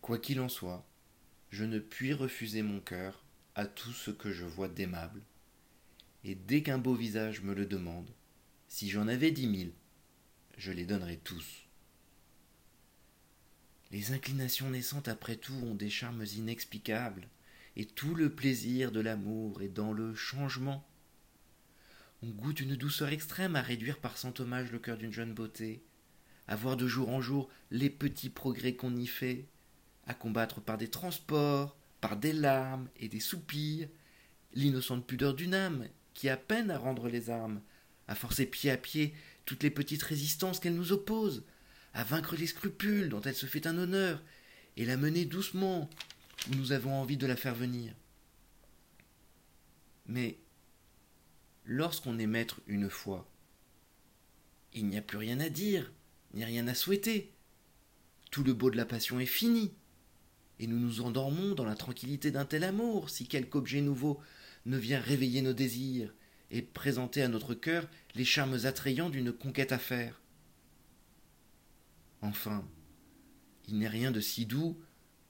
Quoi qu'il en soit, je ne puis refuser mon cœur à tout ce que je vois d'aimable, et dès qu'un beau visage me le demande, si j'en avais dix mille, je les donnerais tous. Les inclinations naissantes après tout ont des charmes inexplicables, et tout le plaisir de l'amour est dans le changement. On goûte une douceur extrême à réduire par cent hommage le cœur d'une jeune beauté, à voir de jour en jour les petits progrès qu'on y fait, à combattre par des transports, par des larmes et des soupirs, l'innocente pudeur d'une âme qui a peine à rendre les armes, à forcer pied à pied toutes les petites résistances qu'elle nous oppose, à vaincre les scrupules dont elle se fait un honneur, et la mener doucement où nous avons envie de la faire venir. Mais lorsqu'on est maître une fois, il n'y a plus rien à dire, ni rien à souhaiter. Tout le beau de la passion est fini, et nous nous endormons dans la tranquillité d'un tel amour si quelque objet nouveau ne vient réveiller nos désirs et présenter à notre cœur les charmes attrayants d'une conquête à faire. Enfin, il n'est rien de si doux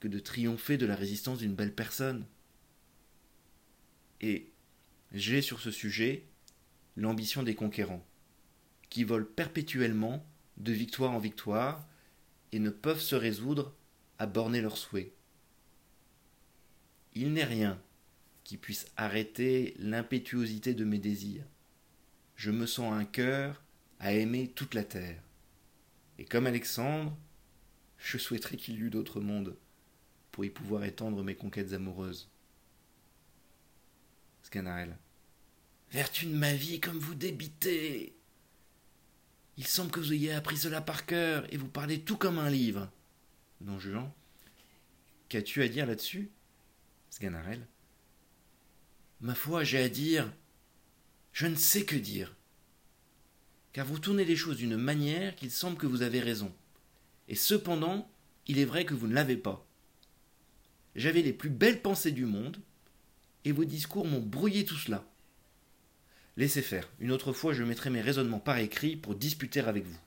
que de triompher de la résistance d'une belle personne. Et j'ai sur ce sujet l'ambition des conquérants, qui volent perpétuellement de victoire en victoire et ne peuvent se résoudre à borner leurs souhaits. Il n'est rien qui puisse arrêter l'impétuosité de mes désirs. Je me sens un cœur à aimer toute la terre. Et comme Alexandre, je souhaiterais qu'il y eût d'autres mondes pour y pouvoir étendre mes conquêtes amoureuses. Scanarelle. Vertu de ma vie, comme vous débitez. Il semble que vous ayez appris cela par cœur et vous parlez tout comme un livre. Don Juan. Qu'as-tu à dire là-dessus Sganarelle? Ma foi, j'ai à dire. Je ne sais que dire. Car vous tournez les choses d'une manière qu'il semble que vous avez raison. Et cependant, il est vrai que vous ne l'avez pas. J'avais les plus belles pensées du monde, et vos discours m'ont brouillé tout cela. Laissez faire, une autre fois je mettrai mes raisonnements par écrit pour disputer avec vous.